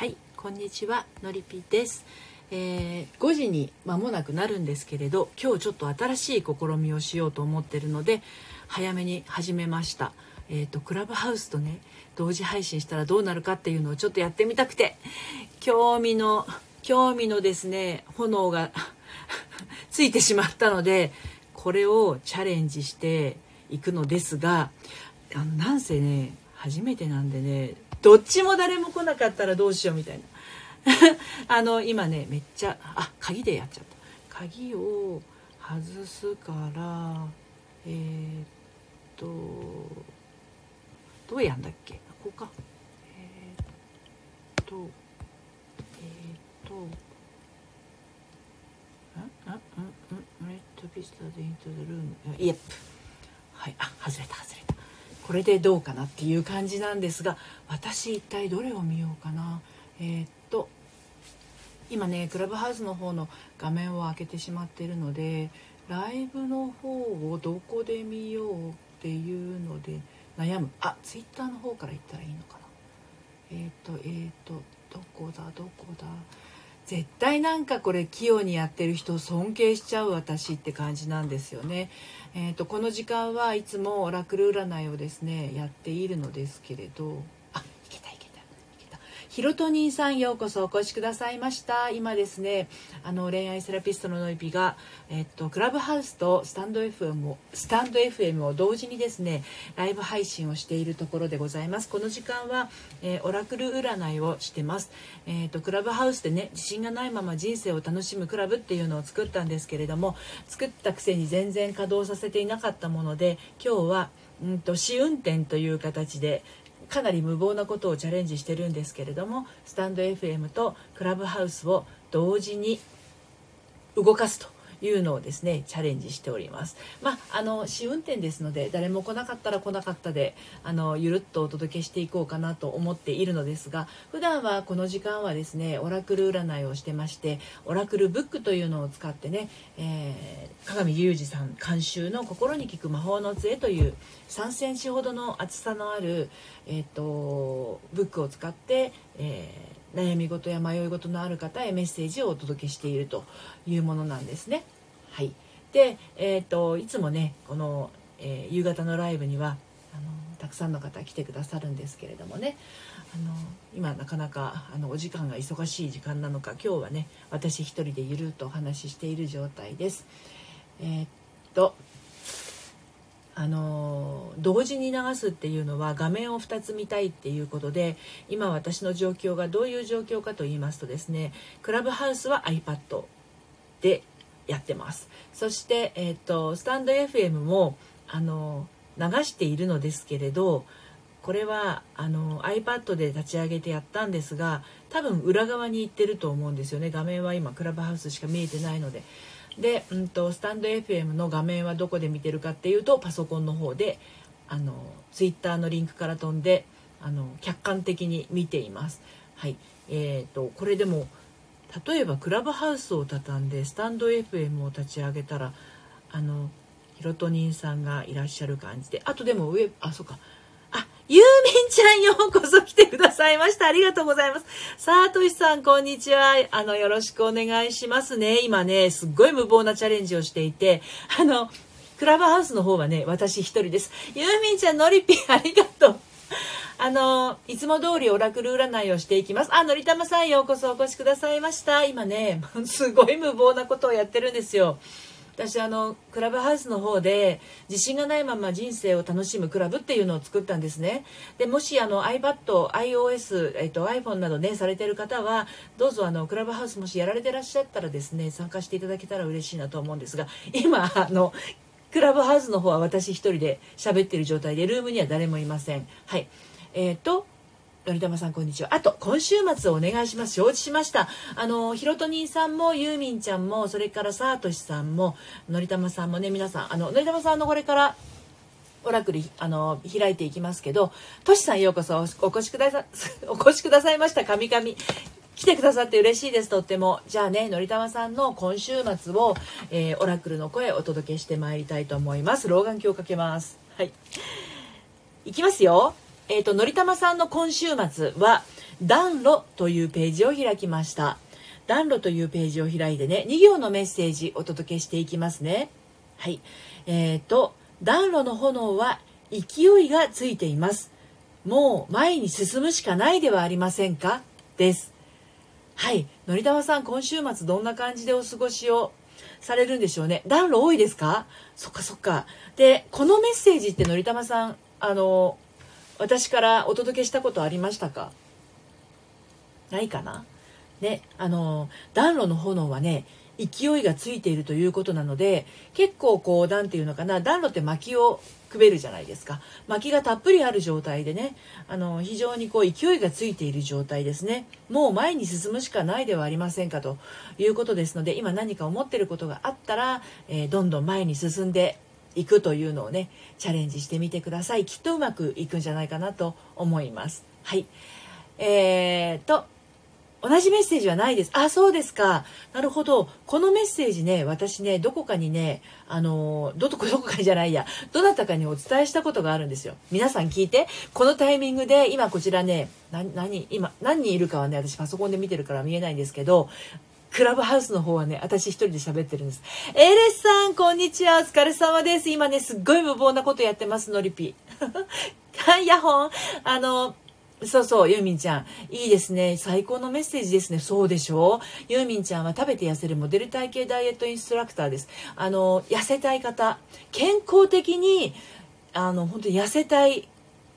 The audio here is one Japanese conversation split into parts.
はいこんにちはのりぴです、えー5時に間もなくなるんですけれど今日ちょっと新しい試みをしようと思ってるので早めに始めました。えー、とクラブハウスとね同時配信したらどうなるかっていうのをちょっとやってみたくて興味の興味のですね炎が ついてしまったのでこれをチャレンジしていくのですがあのなんせね初めてなんでねどっちも誰も来なかったらどうしようみたいな。あの今ねめっちゃあ鍵でやっちゃった。鍵を外すからえー、っとどうやんだっけ？こうか。えー、っとえー、っとんんんん。レッドビスタでイントゥルーム。イエップ。はいあ外れた外れた。これでどうかなっていう感じなんですが私一体どれを見ようかな。えーっと今ねクラブハウスの方の画面を開けてしまってるのでライブの方をどこで見ようっていうので悩む。あツイッターの方から行ったらいいのかな。えーっとえーっとどこだどこだ。絶対なんかこれ器用にやってる人を尊敬しちゃう私って感じなんですよね。えー、とこの時間はいつもオラクル占いをですねやっているのですけれどけたひろとにんさんようこそお越しくださいました。今ですねあの恋愛セラピストのノイピが、えっとクラブハウスとスタンド FM をスタンド FM を同時にですねライブ配信をしているところでございます。この時間は、えーオラクル占いをしてます。えっとクラブハウスでね自信がないまま人生を楽しむクラブっていうのを作ったんですけれども作ったくせに全然稼働させていなかったもので今日はうんと試運転という形でかなり無謀なことをチャレンジしてるんですけれどもスタンド FM とクラブハウスを同時に動かすと。いうのをですねチャレンジしております。まああの試運転ですので誰も来なかったら来なかったであのゆるっとお届けしていこうかなと思っているのですが普段はこの時間はですねオラクル占いをしてましてオラクルブックというのを使ってね、えー、鏡隆二さん監修の心に効く魔法の杖という3センチほどの厚さのある、えー、とブックを使って、えー悩み事や迷い事のある方へメッセージをお届けしているというものなんですね。はい、で、えー、といつもねこの、えー夕方のライブにはあのたくさんの方来てくださるんですけれどもねあの今なかなかあのお時間が忙しい時間なのか今日はね私一人でゆるっとお話ししている状態です。えーっとあの同時に流すっていうのは画面を2つ見たいっていうことで今私の状況がどういう状況かと言いますとですねクラブハウスは iPad でやってます。そして、えー、とスタンド FM もあの流しているのですけれどこれはあの iPad で立ち上げてやったんですが多分裏側に行ってると思うんですよね。画面は今クラブハウスしか見えてないので。で、うん、とスタンド FM の画面はどこで見てるかっていうとパソコンの方であの Twitter のリンクから飛んであの客観的に見ています。はいえー、とこれでも例えばクラブハウスを畳んでスタンド FM を立ち上げたらあのヒロトニンさんがいらっしゃる感じであとでも上あそうかあユーミンちゃんようこそ来てくださいましたありがとうございますさあとしさんこんにちはあのよろしくお願いしますね今ねすっごい無謀なチャレンジをしていてあのクラブハウスの方はね私一人ですユーミンちゃんのりぴありがとうあのいつも通りオラクル占いをしていきます。あ、のりたまさんようこそお越しくださいました。今ね、すごい無謀なことをやってるんですよ。私あのクラブハウスの方で自信がないまま人生を楽しむクラブっていうのを作ったんですね。でもしあの iPad、iOS、えっと、iPhone などねされてる方はどうぞあのクラブハウスもしやられてらっしゃったらですね参加していただけたら嬉しいなと思うんですが今あのクラブハウスの方は私一人で喋ってる状態でルームには誰もいません。はい。えっ、とのりたまさんこんにちは。あと今週末お願いします。承知しました。あのひろとにんさんもユーミンちゃんもそれからさあとしさんものりたまさんもね皆さんあののりたまさんのこれからオラクルあの開いていきますけど、としさんようこそお越しくださ お越しくださいました。神々。来てくださって嬉しいですとってもじゃあねのりたまさんの今週末を、えーオラクルの声お届けしてまいりたいと思います老眼鏡をかけますはいいきますよ。えっ、と、のりたまさんの今週末は、暖炉というページを開きました。暖炉というページを開いてね2行のメッセージお届けしていきますね。はい。えーと暖炉の炎は勢いがついています。もう前に進むしかないではありませんか？です。はい。のりたまさん今週末どんな感じでお過ごしをされるんでしょうね。暖炉多いですか？そっかそっか。でこのメッセージってのりたまさんあの私からお届けしたことありましたか？ないかな？ねあの暖炉の炎はね勢いがついているということなので結構こう何て言うのかな暖炉って薪をくべるじゃないですか。薪がたっぷりある状態でねあの非常にこう勢いがついている状態ですね。もう前に進むしかないではありませんかということですので今何か思ってることがあったら、えー、どんどん前に進んでいくというのをねチャレンジしてみてくださいきっとうまくいくんじゃないかなと思いますはいえーと同じメッセージはないです。あ、そうですか。なるほど。このメッセージね、私ね、どこかにね、あの、どこ どこかじゃないや、どなたかにお伝えしたことがあるんですよ。皆さん聞いて。このタイミングで、今こちらね、何、今、何人いるかはね、私パソコンで見てるから見えないんですけど、クラブハウスの方はね、私一人で喋ってるんです。エレスさん、こんにちは。お疲れ様です。今ね、すっごい無謀なことやってます、のりぴ。はい、ヤホン。あの、そうそう、ユーミンちゃん。いいですね。最高のメッセージですね。そうでしょうユーミンちゃんは食べて痩せるモデル体型ダイエットインストラクターです。あの、痩せたい方、健康的に、あの、本当に痩せたい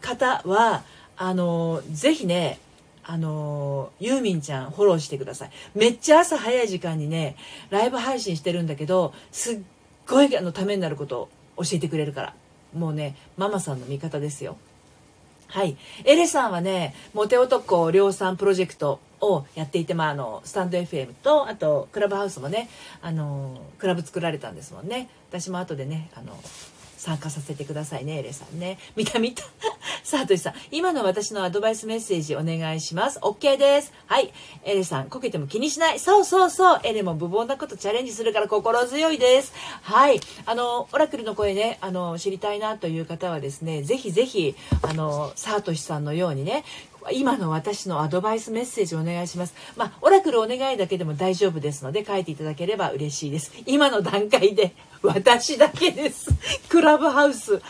方は、あの、ぜひね、あのユーミンちゃんフォローしてください。めっちゃ朝早い時間にね、ライブ配信してるんだけど、すっごいあのためになることを教えてくれるから。もうね、ママさんの味方ですよ。はい。エレさんはね、モテ男量産プロジェクトをやっていて、まあ、あの、スタンド FM と、あと、クラブハウスもね、あの、クラブ作られたんですもんね。私も後でね、あの、参加させてくださいね、エレさんね。見た見た。さあ、としさん、今の私のアドバイスメッセージお願いします。OK です。はい。エレさん、こけても気にしない。そうそうそう。エレも無謀なことチャレンジするから心強いです。はい。あの、オラクルの声ね、あの、知りたいなという方はですね、ぜひぜひ、あの、サートシさんのようにね、今の私のアドバイスメッセージお願いします。まあ、オラクルお願いだけでも大丈夫ですので書いていただければ嬉しいです。今の段階で私だけです。クラブハウス。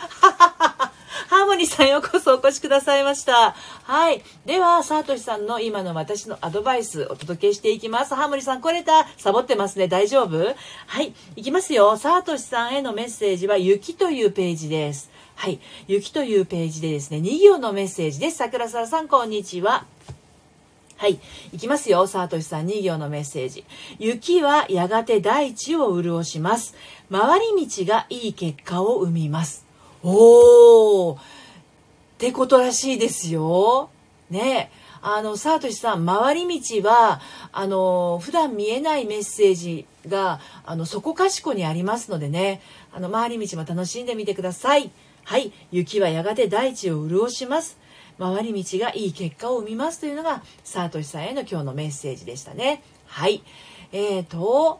ハーモニーさんようこそお越しくださいました。はい。では、サートシさんの今の私のアドバイスお届けしていきます。ハーモニーさん、これた？サボってますね。大丈夫？はい。いきますよ。サートシさんへのメッセージは、雪というページです。はい。雪というページでですね、2行のメッセージです。桜沢さん、こんにちは。はい。いきますよ。サートシさん2行のメッセージ。雪はやがて大地を潤します。回り道がいい結果を生みます。おー。ってことらしいですよ。ねあの、サートシさん、回り道は、あの、普段見えないメッセージが、あの、そこかしこにありますのでね、あの、回り道も楽しんでみてください。はい。雪はやがて大地を潤します。回り道がいい結果を生みますというのが、サートシさんへの今日のメッセージでしたね。はい。えーと、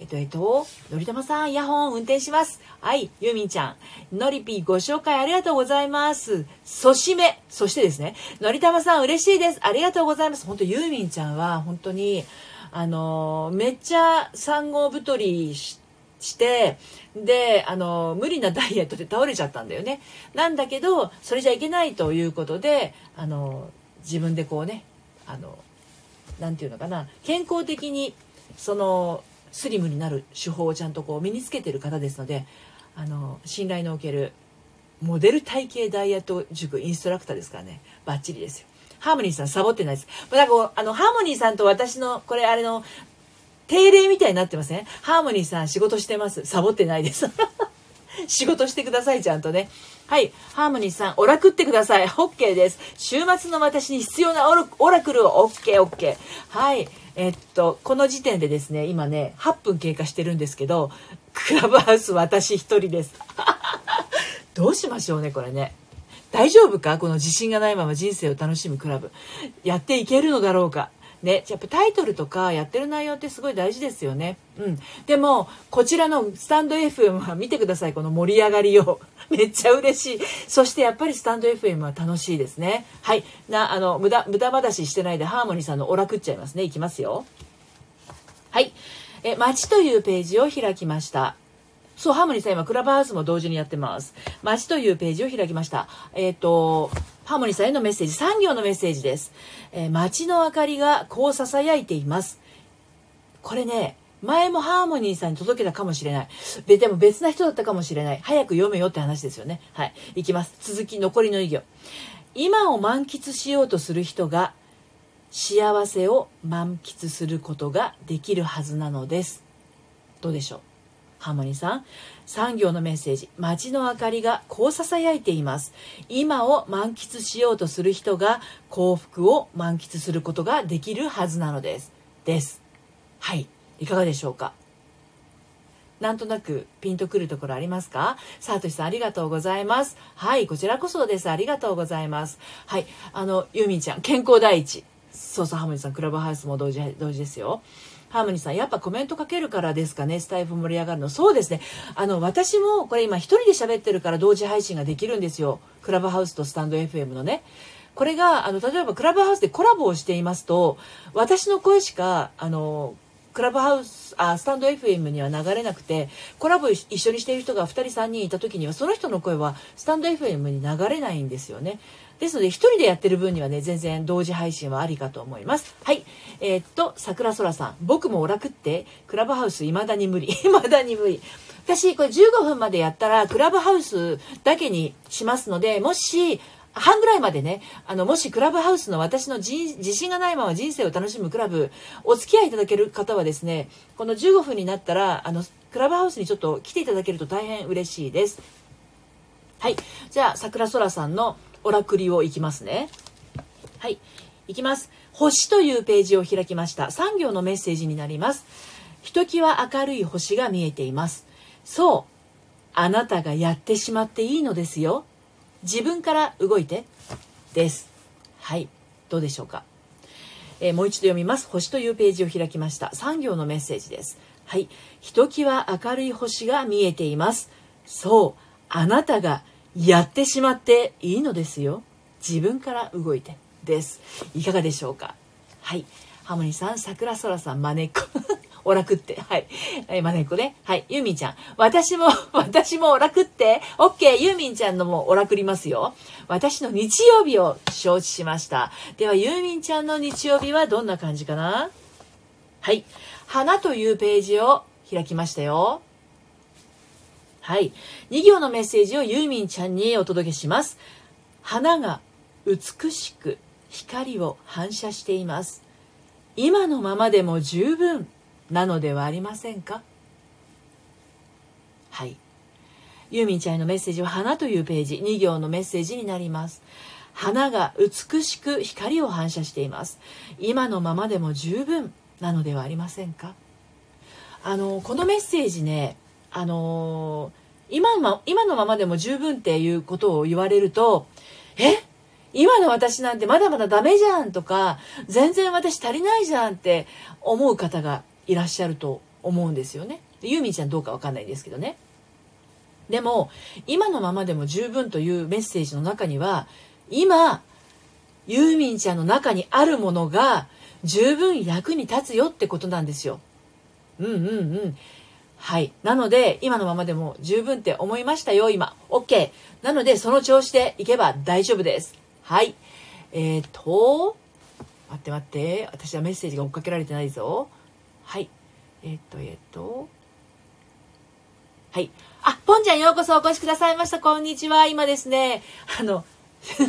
えっと、えっと、のりたまさん、イヤホン運転します。はい、ゆみんちゃん。のりぴーご紹介ありがとうございます。そしめ。そしてですね、のりたまさん嬉しいです。ありがとうございます。本当ゆみんちゃんは、本当に、あの、めっちゃ産後太りして、してであの無理なダイエットで倒れちゃったんだよね。なんだけどそれじゃいけないということであの自分でこうねあのなて言うのかな健康的にそのスリムになる手法をちゃんとこう身につけてる方ですのであの信頼のおけるモデル体型ダイエット塾インストラクターですからね。バッチリですよ。ハーモニーさんサボってないです。なんかあの、ハーモニーさんと私の、これあれの、定例みたいになってません、ハーモニーさん仕事してます。サボってないです。仕事してください、ちゃんとね。はい。ハーモニーさん、オラクってください。OK です。週末の私に必要なオラクルを OK、OK。はい。えっと、この時点でですね、今ね、8分経過してるんですけど、クラブハウス私一人です。どうしましょうね、これね。大丈夫か？この自信がないまま人生を楽しむクラブ。やっていけるのだろうか？ね、やっぱタイトルとかやってる内容ってすごい大事ですよね。うん。でも、こちらのスタンド FM は見てください、この盛り上がりを。めっちゃ嬉しい。そしてやっぱりスタンド FM は楽しいですね。はい。な、あの、無駄、無駄話してないでハーモニーさんのオラ食っちゃいますね。いきますよ。はい。え、街というページを開きました。そう、ハーモニーさん今、クラブハウスも同時にやってます。街というページを開きました。えっ、ー、と、ハーモニーさんへのメッセージ、産業のメッセージです。えー、街の明かりがこう囁いています。これね、前もハーモニーさんに届けたかもしれない。ででも別な人だったかもしれない。早く読めよって話ですよね。はい。いきます。続き、残りの2行。今を満喫しようとする人が幸せを満喫することができるはずなのです。どうでしょう？ハーモニーさん。産業のメッセージ。街の明かりがこう囁いています。今を満喫しようとする人が幸福を満喫することができるはずなのです。です。はい。いかがでしょうか？なんとなくピンとくるところありますか？さとしさんありがとうございます。はい、こちらこそです。ありがとうございます。はい、あの、ユーミンちゃん、健康第一。そうそう、ハーモニーさん、クラブハウスも同時、同時ですよ。ハーモニーさん、やっぱコメントかけるからですかね、スタイフ盛り上がるの。そうですね。あの、私も、これ今一人で喋ってるから同時配信ができるんですよ。クラブハウスとスタンド FM のね。これが、あの、例えばクラブハウスでコラボをしていますと、私の声しか、あの、クラブハウスあスタンド FM には流れなくてコラボ一緒にしている人が2人3人いた時にはその人の声はスタンド FM に流れないんですよねですので、一人でやってる分にはね、全然同時配信はありかと思います。はい。えー、っと、桜空さん。僕もオラクって、クラブハウス未だに無理。未だに無理。私、これ15分までやったら、クラブハウスだけにしますので、もし、半ぐらいまでね、あの、もしクラブハウスの私の自信がないまま人生を楽しむクラブ、お付き合いいただける方はですね、この15分になったら、あの、クラブハウスにちょっと来ていただけると大変嬉しいです。はい。じゃあ、桜空さんのオラクリをいきますね。はい。いきます。星というページを開きました。産業のメッセージになります。ひときわ明るい星が見えています。そう。あなたがやってしまっていいのですよ。自分から動いて。です。はい。どうでしょうか。えー、もう一度読みます。星というページを開きました。産業のメッセージです。はい。ひときわ明るい星が見えています。そう。あなたがやってしまっていいのですよ。自分から動いてです。いかがでしょうか？はい。ハモニさん、桜空さん、まねっこ。オラクって。はい。えー、まねっこね。はい。ユーミンちゃん。私も、私もオラクって。オッケー。ユーミンちゃんのもオラクりますよ。私の日曜日を承知しました。では、ユーミンちゃんの日曜日はどんな感じかな？はい。花というページを開きましたよ。はい。2行のメッセージをユーミンちゃんにお届けします。花が美しく光を反射しています。今のままでも十分なのではありませんか？はい。ユーミンちゃんへのメッセージは花というページ、2行のメッセージになります。花が美しく光を反射しています。今のままでも十分なのではありませんか？あの、このメッセージね、あのー、今の今のままでも十分っていうことを言われるとえ？今の私なんてまだまだダメじゃんとか全然私足りないじゃんって思う方がいらっしゃると思うんですよね。ユーミンちゃんどうかわかんないですけどね。でも今のままでも十分というメッセージの中には今ユーミンちゃんの中にあるものが十分役に立つよってことなんですよ。うんうんうん。はい。なので、今のままでも十分って思いましたよ、今。OK。なので、その調子でいけば大丈夫です。はい。えーと、待って待って。私はメッセージが追っかけられてないぞ。はい。えー、っと、えー、っと。はい。あ、ポンちゃんようこそお越しくださいました。こんにちは。今ですね、あの、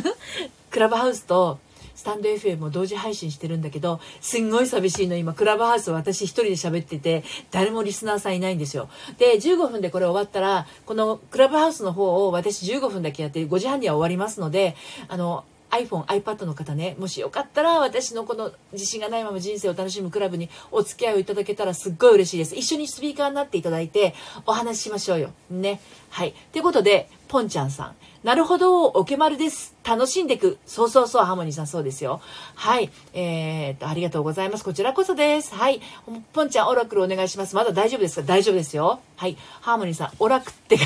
クラブハウスとスタンド FM も同時配信してるんだけど、すんごい寂しいの。今、クラブハウス私一人で喋ってて、誰もリスナーさんいないんですよ。で、15分でこれ終わったら、このクラブハウスの方を私15分だけやって、5時半には終わりますので、あの、iPhone、iPad の方ね、もしよかったら私のこの自信がないまま人生を楽しむクラブにお付き合いをいただけたらすっごい嬉しいです。一緒にスピーカーになっていただいてお話ししましょうよ。ね。はい。ということで、ポンちゃんさん。なるほど、おけまるです。楽しんでいく。そうそうそう、ハーモニーさんそうですよ。はい。えー、っと、ありがとうございます。こちらこそです。はい。ポンちゃん、オラクルお願いします。まだ大丈夫ですか？大丈夫ですよ。はい。ハーモニーさん、オラクって、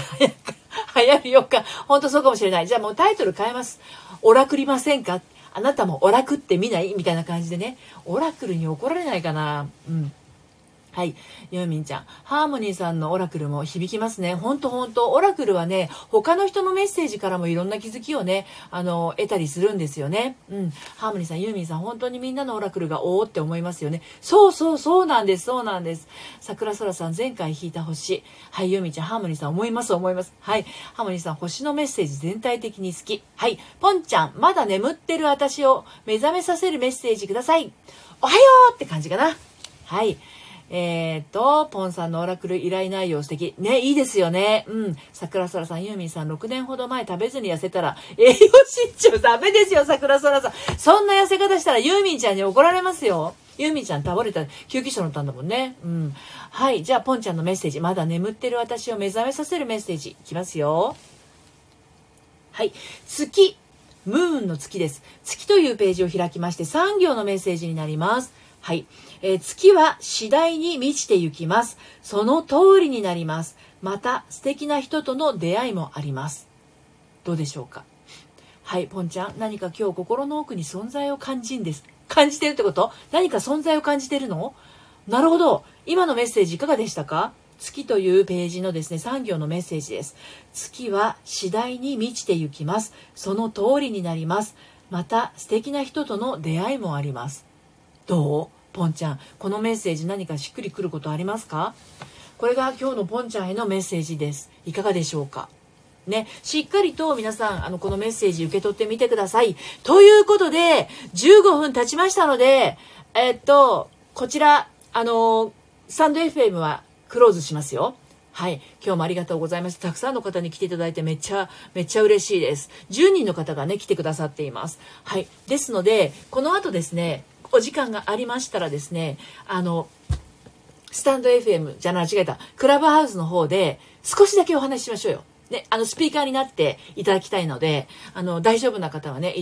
流行るよか。ほんとそうかもしれない。じゃあもうタイトル変えます。オラクりませんか？あなたもオラクって見ない？みたいな感じでね。オラクルに怒られないかなうん。はい。ユーミンちゃん。ハーモニーさんのオラクルも響きますね。ほんとほんと。オラクルはね、他の人のメッセージからもいろんな気づきをね、あの、得たりするんですよね。うん。ハーモニーさん、ユーミンさん、本当にみんなのオラクルがおおって思いますよね。そうそうそうなんです。そうなんです。桜空さん、前回弾いた星。はい、ユーミンちゃん、ハーモニーさん、思います思います。はい。ハーモニーさん、星のメッセージ全体的に好き。はい。ポンちゃん、まだ眠ってる私を目覚めさせるメッセージください。おはようって感じかな。はい。えー、っと、ポンさんのオラクル依頼内容素敵。ね、いいですよね。うん。桜空さん、ユーミンさん、6年ほど前食べずに痩せたら、栄養失調ダメですよ、桜空さん。そんな痩せ方したらユーミンちゃんに怒られますよ。ユーミンちゃん倒れた、救急車乗ったんだもんね。うん。はい。じゃあ、ポンちゃんのメッセージ。まだ眠ってる私を目覚めさせるメッセージ。いきますよ。はい。月。ムーンの月です。月というページを開きまして、3行のメッセージになります。はい。えー、月は次第に満ちてゆきます。その通りになります。また素敵な人との出会いもあります。どうでしょうか？はい、ポンちゃん、何か今日心の奥に存在を感じんです。感じてるってこと？何か存在を感じてるの？なるほど。今のメッセージいかがでしたか？月というページのですね、3行のメッセージです。月は次第に満ちてゆきます。その通りになります。また素敵な人との出会いもあります。どう？ポンちゃんこのメッセージ何かしっくりくることありますか？これが今日のポンちゃんへのメッセージですいかがでしょうか？ね、しっかりと皆さん、あの、このメッセージ受け取ってみてください。ということで、15分経ちましたので、えっと、こちら、あの、スタンド FM はクローズしますよ。はい。今日もありがとうございます。たくさんの方に来ていただいてめっちゃ、めっちゃ嬉しいです。10人の方がね、来てくださっています。はい。ですので、この後ですね、お時間がありましたらですね、あの、スタンド FM じゃ間違えた、クラブハウスの方で少しだけお話ししましょうよ。ね、あの、スピーカーになっていただきたいので、あの、大丈夫な方はね、